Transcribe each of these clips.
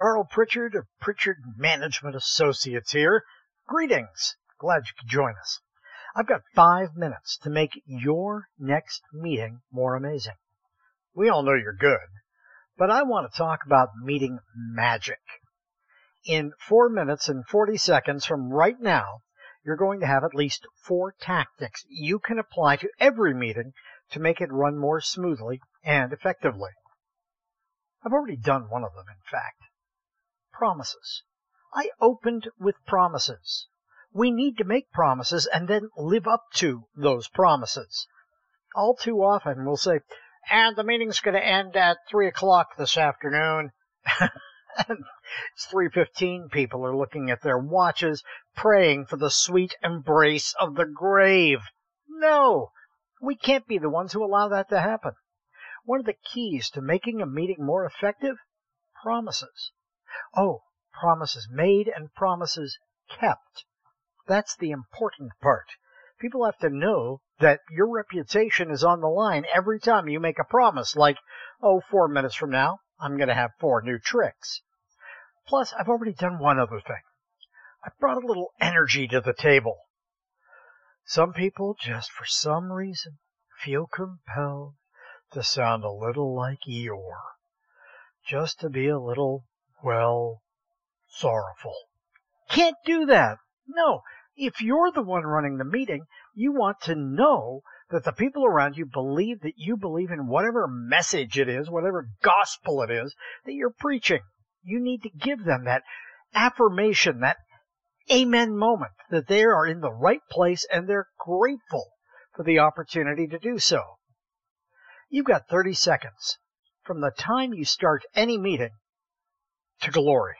Carl Pritchard of Pritchard Management Associates here. Greetings. Glad you could join us. I've got five minutes to make your next meeting more amazing. We all know you're good, but I want to talk about meeting magic. In four minutes and 40 seconds from right now, you're going to have at least four tactics you can apply to every meeting to make it run more smoothly and effectively. I've already done one of them, in fact. Promises. I opened with promises. We need to make promises and then live up to those promises. All too often we'll say, and the meeting's going to end at 3 o'clock this afternoon. it's 3.15. People are looking at their watches, praying for the sweet embrace of the grave. No, we can't be the ones who allow that to happen. One of the keys to making a meeting more effective? Promises. Oh, promises made and promises kept. That's the important part. People have to know that your reputation is on the line every time you make a promise, like, oh, four minutes from now, I'm going to have four new tricks. Plus, I've already done one other thing. I brought a little energy to the table. Some people, just for some reason, feel compelled to sound a little like Eeyore. Just to be a little, well, sorrowful. Can't do that. No, if you're the one running the meeting, you want to know that the people around you believe that you believe in whatever message it is, whatever gospel it is that you're preaching. You need to give them that affirmation, that amen moment that they are in the right place and they're grateful for the opportunity to do so. You've got 30 seconds from the time you start any meeting to glory.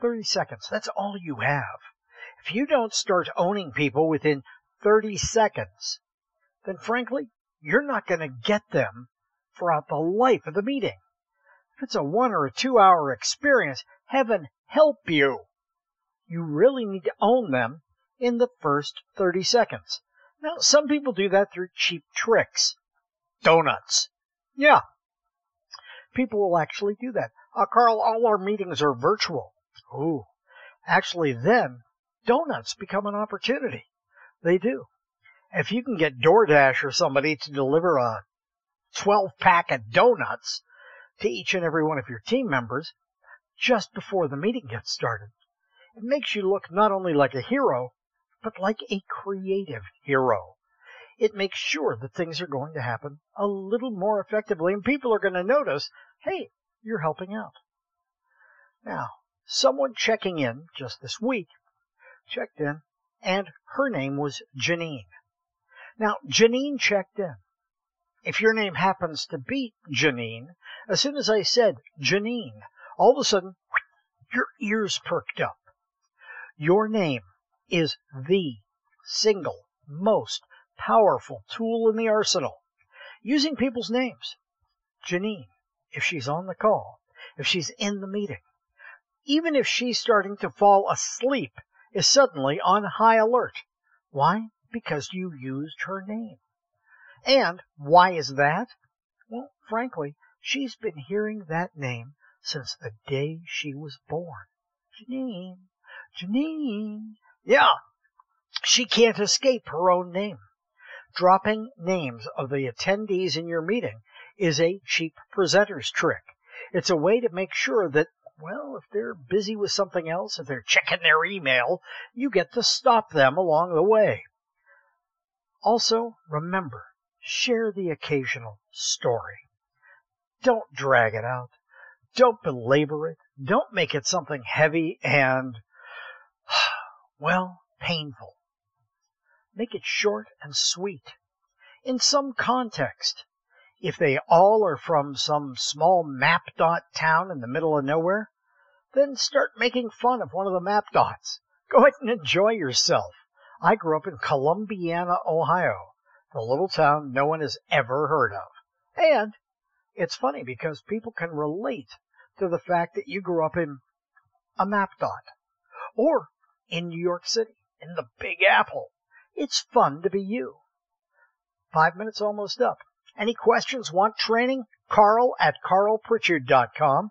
30 seconds. That's all you have. If you don't start owning people within 30 seconds, then frankly, you're not going to get them throughout the life of the meeting. If it's a one or a two hour experience, heaven help you. You really need to own them in the first 30 seconds. Now, some people do that through cheap tricks. Donuts. Yeah. People will actually do that. Uh, Carl, all our meetings are virtual. Ooh. Actually, then donuts become an opportunity. They do. If you can get DoorDash or somebody to deliver a 12 pack of donuts to each and every one of your team members just before the meeting gets started, it makes you look not only like a hero, but like a creative hero. It makes sure that things are going to happen a little more effectively and people are going to notice, hey, you're helping out. Now, someone checking in just this week checked in, and her name was Janine. Now, Janine checked in. If your name happens to be Janine, as soon as I said Janine, all of a sudden, your ears perked up. Your name is the single most powerful tool in the arsenal. Using people's names. Janine, if she's on the call, if she's in the meeting, even if she's starting to fall asleep is suddenly on high alert. Why? Because you used her name. And why is that? Well, frankly, she's been hearing that name since the day she was born. Janine, Janine. Yeah, she can't escape her own name. Dropping names of the attendees in your meeting is a cheap presenter's trick. It's a way to make sure that well, if they're busy with something else, if they're checking their email, you get to stop them along the way. Also, remember, share the occasional story. Don't drag it out. Don't belabor it. Don't make it something heavy and, well, painful. Make it short and sweet. In some context, if they all are from some small map dot town in the middle of nowhere, then start making fun of one of the map dots. Go ahead and enjoy yourself. I grew up in Columbiana, Ohio, the little town no one has ever heard of. And it's funny because people can relate to the fact that you grew up in a map dot or in New York City, in the Big Apple. It's fun to be you. Five minutes almost up. Any questions? Want training? Carl at carlpritchard.com.